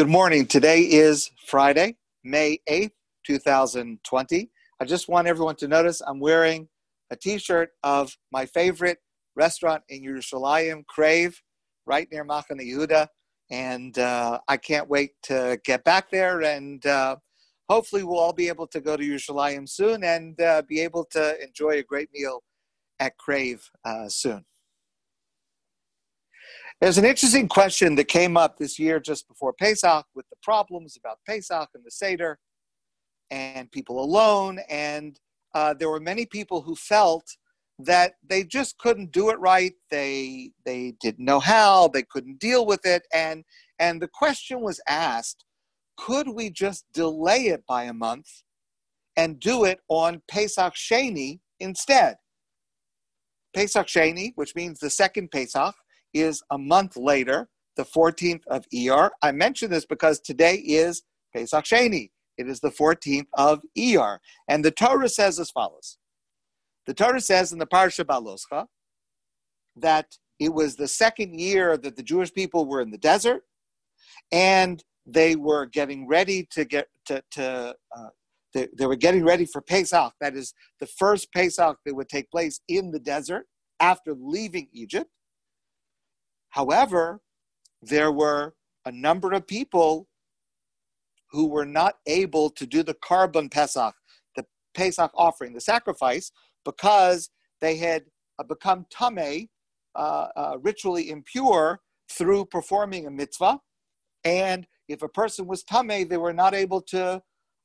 Good morning. Today is Friday, May 8th, 2020. I just want everyone to notice I'm wearing a t shirt of my favorite restaurant in Yerushalayim, Crave, right near Machane Yehuda. And uh, I can't wait to get back there. And uh, hopefully, we'll all be able to go to Yerushalayim soon and uh, be able to enjoy a great meal at Crave uh, soon. There's an interesting question that came up this year just before Pesach with the problems about Pesach and the Seder and people alone. And uh, there were many people who felt that they just couldn't do it right. They they didn't know how. They couldn't deal with it. And and the question was asked: Could we just delay it by a month and do it on Pesach Sheni instead? Pesach Sheni, which means the second Pesach, is a month later, the 14th of Iyar. I mention this because today is Pesach Sheni. It is the 14th of Iyar. And the Torah says as follows. The Torah says in the Parsha Baloscha that it was the second year that the Jewish people were in the desert and they were getting ready to get to, to uh, they, they were getting ready for Pesach. That is the first Pesach that would take place in the desert after leaving Egypt. However, there were a number of people who were not able to do the korban Pesach, the Pesach offering, the sacrifice, because they had uh, become tame, uh, uh, ritually impure through performing a mitzvah. And if a person was tame, they were not able to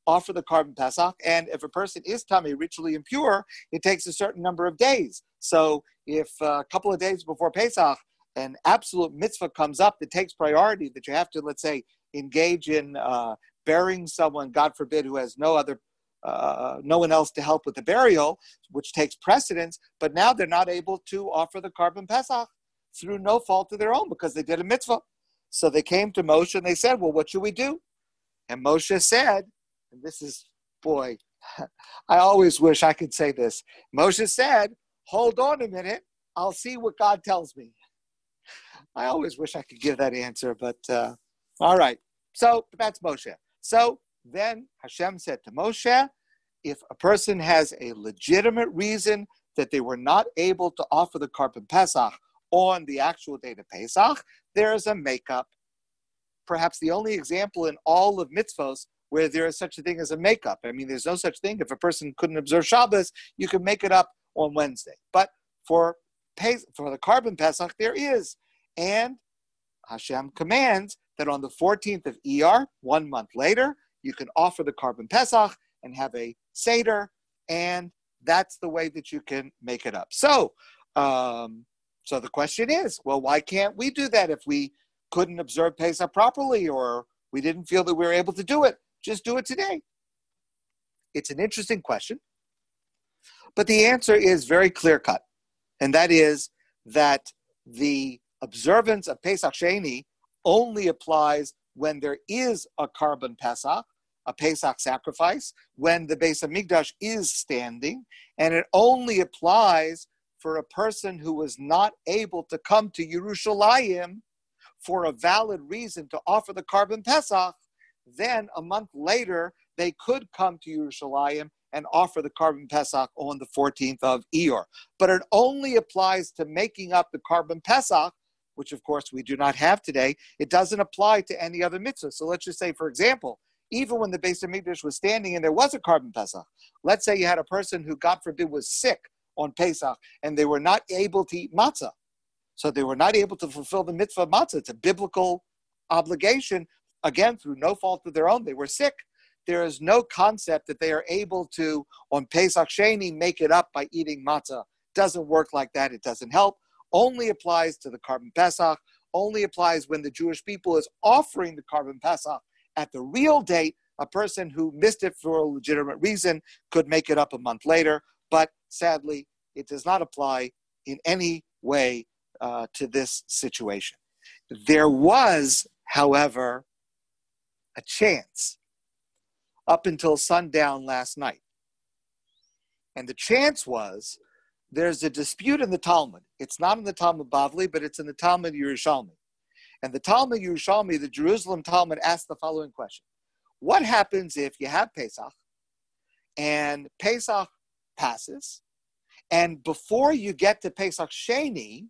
offer the korban Pesach. And if a person is tame, ritually impure, it takes a certain number of days. So if a couple of days before Pesach, an absolute mitzvah comes up that takes priority, that you have to, let's say, engage in uh, burying someone, God forbid, who has no other, uh, no one else to help with the burial, which takes precedence. But now they're not able to offer the korban pesach through no fault of their own because they did a mitzvah. So they came to Moshe and they said, "Well, what should we do?" And Moshe said, and this is, boy, I always wish I could say this. Moshe said, "Hold on a minute, I'll see what God tells me." I always wish I could give that answer, but uh, all right. So that's Moshe. So then Hashem said to Moshe, if a person has a legitimate reason that they were not able to offer the korban Pesach on the actual date of Pesach, there is a makeup. Perhaps the only example in all of mitzvos where there is such a thing as a makeup. I mean, there's no such thing. If a person couldn't observe Shabbos, you can make it up on Wednesday. But for for the korban Pesach, there is. And Hashem commands that on the 14th of Iyar, one month later, you can offer the korban Pesach and have a Seder, and that's the way that you can make it up. So, um, so the question is, well, why can't we do that if we couldn't observe Pesach properly or we didn't feel that we were able to do it? Just do it today. It's an interesting question, but the answer is very clear cut, and that is that the observance of Pesach Sheni only applies when there is a korban Pesach, a Pesach sacrifice, when the Beis Hamikdash is standing, and it only applies for a person who was not able to come to Yerushalayim for a valid reason to offer the korban Pesach, then a month later they could come to Yerushalayim and offer the korban Pesach on the 14th of Iyar. But it only applies to making up the korban Pesach which of course we do not have today, it doesn't apply to any other mitzvah. So let's just say, for example, even when the Beis Hamikdash was standing and there was a korban Pesach, let's say you had a person who, God forbid, was sick on Pesach and they were not able to eat matzah. So they were not able to fulfill the mitzvah of matzah. It's a biblical obligation, again, through no fault of their own. They were sick. There is no concept that they are able to, on Pesach Sheni, make it up by eating matzah. Doesn't work like that. It doesn't help only applies to the korban Pesach, only applies when the Jewish people is offering the korban Pesach at the real date. A person who missed it for a legitimate reason could make it up a month later, but sadly, it does not apply in any way uh, to this situation. There was, however, a chance up until sundown last night. And the chance was there's a dispute in the Talmud. It's not in the Talmud Bavli, but it's in the Talmud Yerushalmi. And the Talmud Yerushalmi, the Jerusalem Talmud, asks the following question What happens if you have Pesach and Pesach passes, and before you get to Pesach Sheni,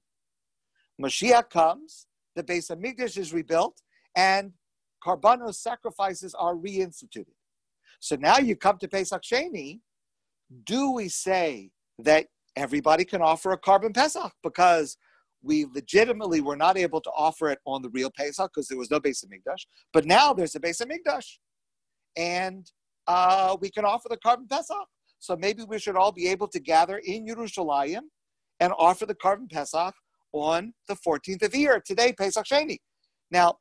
Mashiach comes, the Beis Hamikdash is rebuilt, and Karbanos sacrifices are reinstituted. So now you come to Pesach Sheni. Do we say that everybody can offer a korban Pesach because we legitimately were not able to offer it on the real Pesach because there was no Beis Hamikdash, but now there's a Beis Hamikdash, and uh, we can offer the korban Pesach. So maybe we should all be able to gather in Yerushalayim and offer the korban Pesach on the 14th of Iyar today, Pesach Sheni. Now,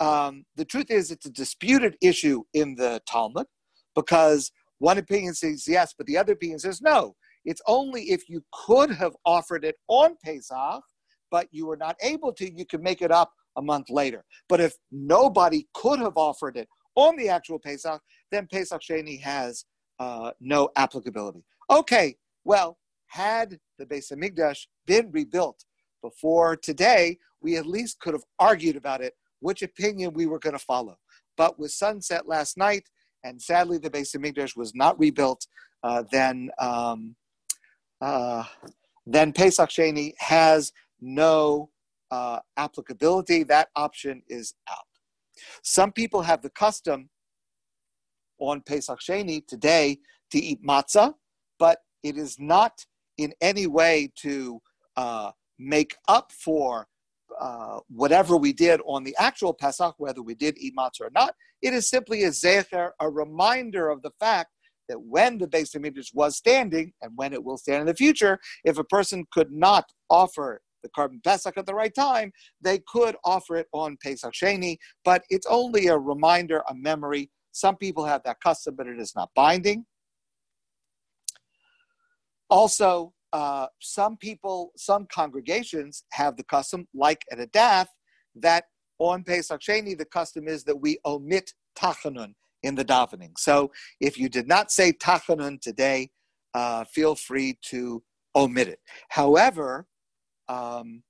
um, the truth is, it's a disputed issue in the Talmud because one opinion says yes, but the other opinion says no. It's only if you could have offered it on Pesach, but you were not able to, you could make it up a month later. But if nobody could have offered it on the actual Pesach, then Pesach Sheni has uh, no applicability. Okay, well, had the Beis Hamikdash been rebuilt before today, we at least could have argued about it, which opinion we were going to follow. But with sunset last night, and sadly the Beis Hamikdash was not rebuilt, uh, then um, uh, then Pesach Sheni has no uh, applicability. That option is out. Some people have the custom on Pesach Sheni today to eat matzah, but it is not in any way to uh, make up for uh, whatever we did on the actual Pesach, whether we did eat matzah or not. It is simply a zecher, a reminder of the fact that when the Beis Hamikdash was standing and when it will stand in the future, if a person could not offer the korban Pesach at the right time, they could offer it on Pesach Sheni, but it's only a reminder, a memory. Some people have that custom, but it is not binding. Also, uh, some people, some congregations have the custom, like at Adath, that on Pesach Sheni, the custom is that we omit tachanun in the davening. So if you did not say tachanun today, uh, feel free to omit it. However, um,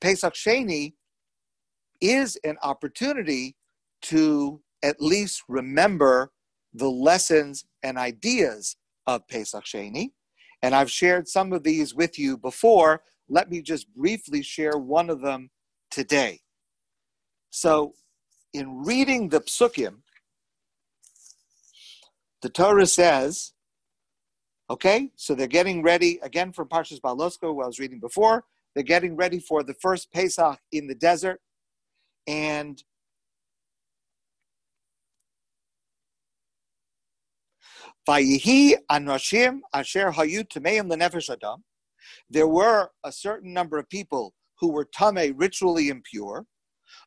Pesach Sheni is an opportunity to at least remember the lessons and ideas of Pesach Sheni. And I've shared some of these with you before. Let me just briefly share one of them today. So, in reading the psukim, the Torah says, okay, so they're getting ready again from Parshas Balosko, who I was reading before. They're getting ready for the first Pesach in the desert. And Vayihi anoshim asher hayu tameim lenefesh adam. There were a certain number of people who were tame, ritually impure,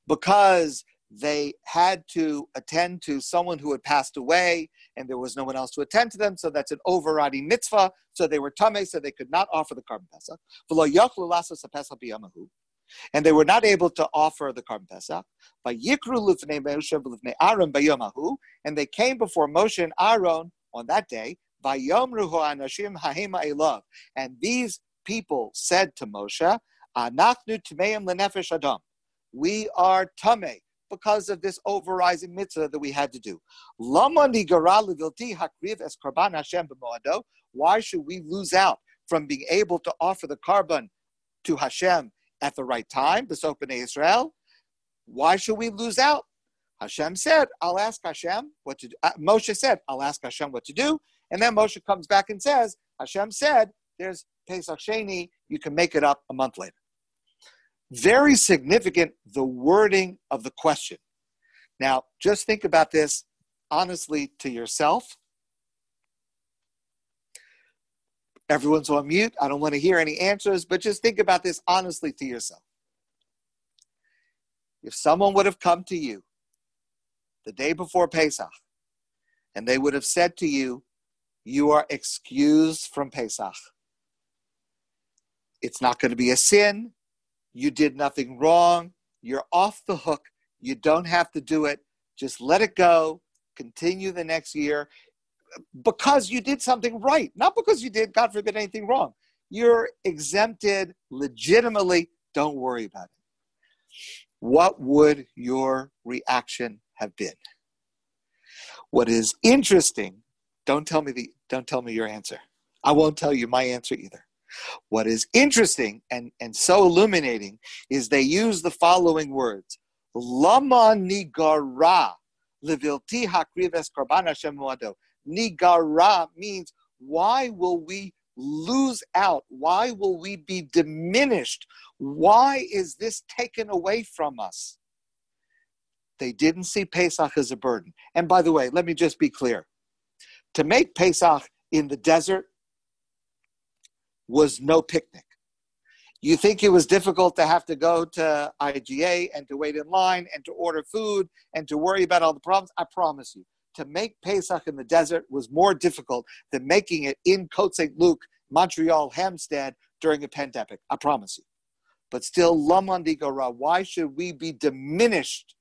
because they had to attend to someone who had passed away and there was no one else to attend to them. So that's an overriding mitzvah. So they were tame, so they could not offer the korban pesach. And they were not able to offer the korban pesach. And they came before Moshe and Aaron on that day. And these people said to Moshe, We are tame because of this overriding mitzvah that we had to do. Why should we lose out from being able to offer the korban to Hashem at the right time, in Israel? Why should we lose out? Hashem said, I'll ask Hashem what to do. Uh, Moshe said, I'll ask Hashem what to do. And then Moshe comes back and says, Hashem said, there's Pesach Sheni, you can make it up a month later. Very significant, the wording of the question. Now, just think about this honestly to yourself. Everyone's on mute. I don't want to hear any answers, but just think about this honestly to yourself. If someone would have come to you the day before Pesach and they would have said to you, You are excused from Pesach, it's not going to be a sin you did nothing wrong, you're off the hook, you don't have to do it, just let it go, continue the next year because you did something right, not because you did, God forbid, anything wrong. You're exempted legitimately, don't worry about it. what would your reaction have been? What is interesting, don't tell me the don't tell me your answer. I won't tell you my answer either. What is interesting and, and so illuminating is they use the following words. Lama nigara levilti hakrives korban Hashem Nigara means why will we lose out? Why will we be diminished? Why is this taken away from us? They didn't see Pesach as a burden. And by the way, let me just be clear. To make Pesach in the desert was no picnic. You think it was difficult to have to go to IGA and to wait in line and to order food and to worry about all the problems? I promise you, to make Pesach in the desert was more difficult than making it in Côte St. Luc, Montreal, Hampstead during a pandemic. I promise you. But still, Lama nigara, why should we be diminished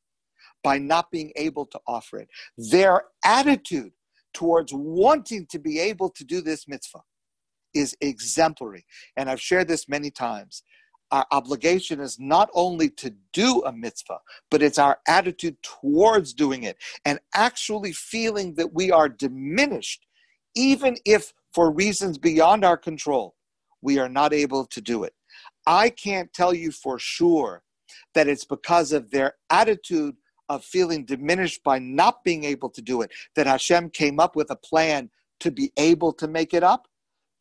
by not being able to offer it? Their attitude towards wanting to be able to do this mitzvah is exemplary. And I've shared this many times. Our obligation is not only to do a mitzvah, but it's our attitude towards doing it and actually feeling that we are diminished, even if for reasons beyond our control, we are not able to do it. I can't tell you for sure that it's because of their attitude of feeling diminished by not being able to do it that Hashem came up with a plan to be able to make it up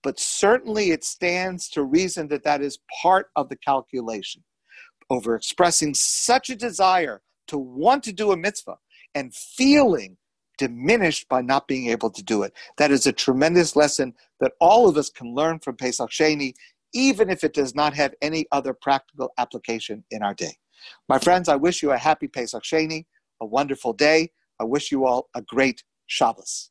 but certainly it stands to reason that that is part of the calculation over expressing such a desire to want to do a mitzvah and feeling diminished by not being able to do it. That is a tremendous lesson that all of us can learn from Pesach Sheni, even if it does not have any other practical application in our day. My friends, I wish you a happy Pesach Sheni, a wonderful day. I wish you all a great Shabbos.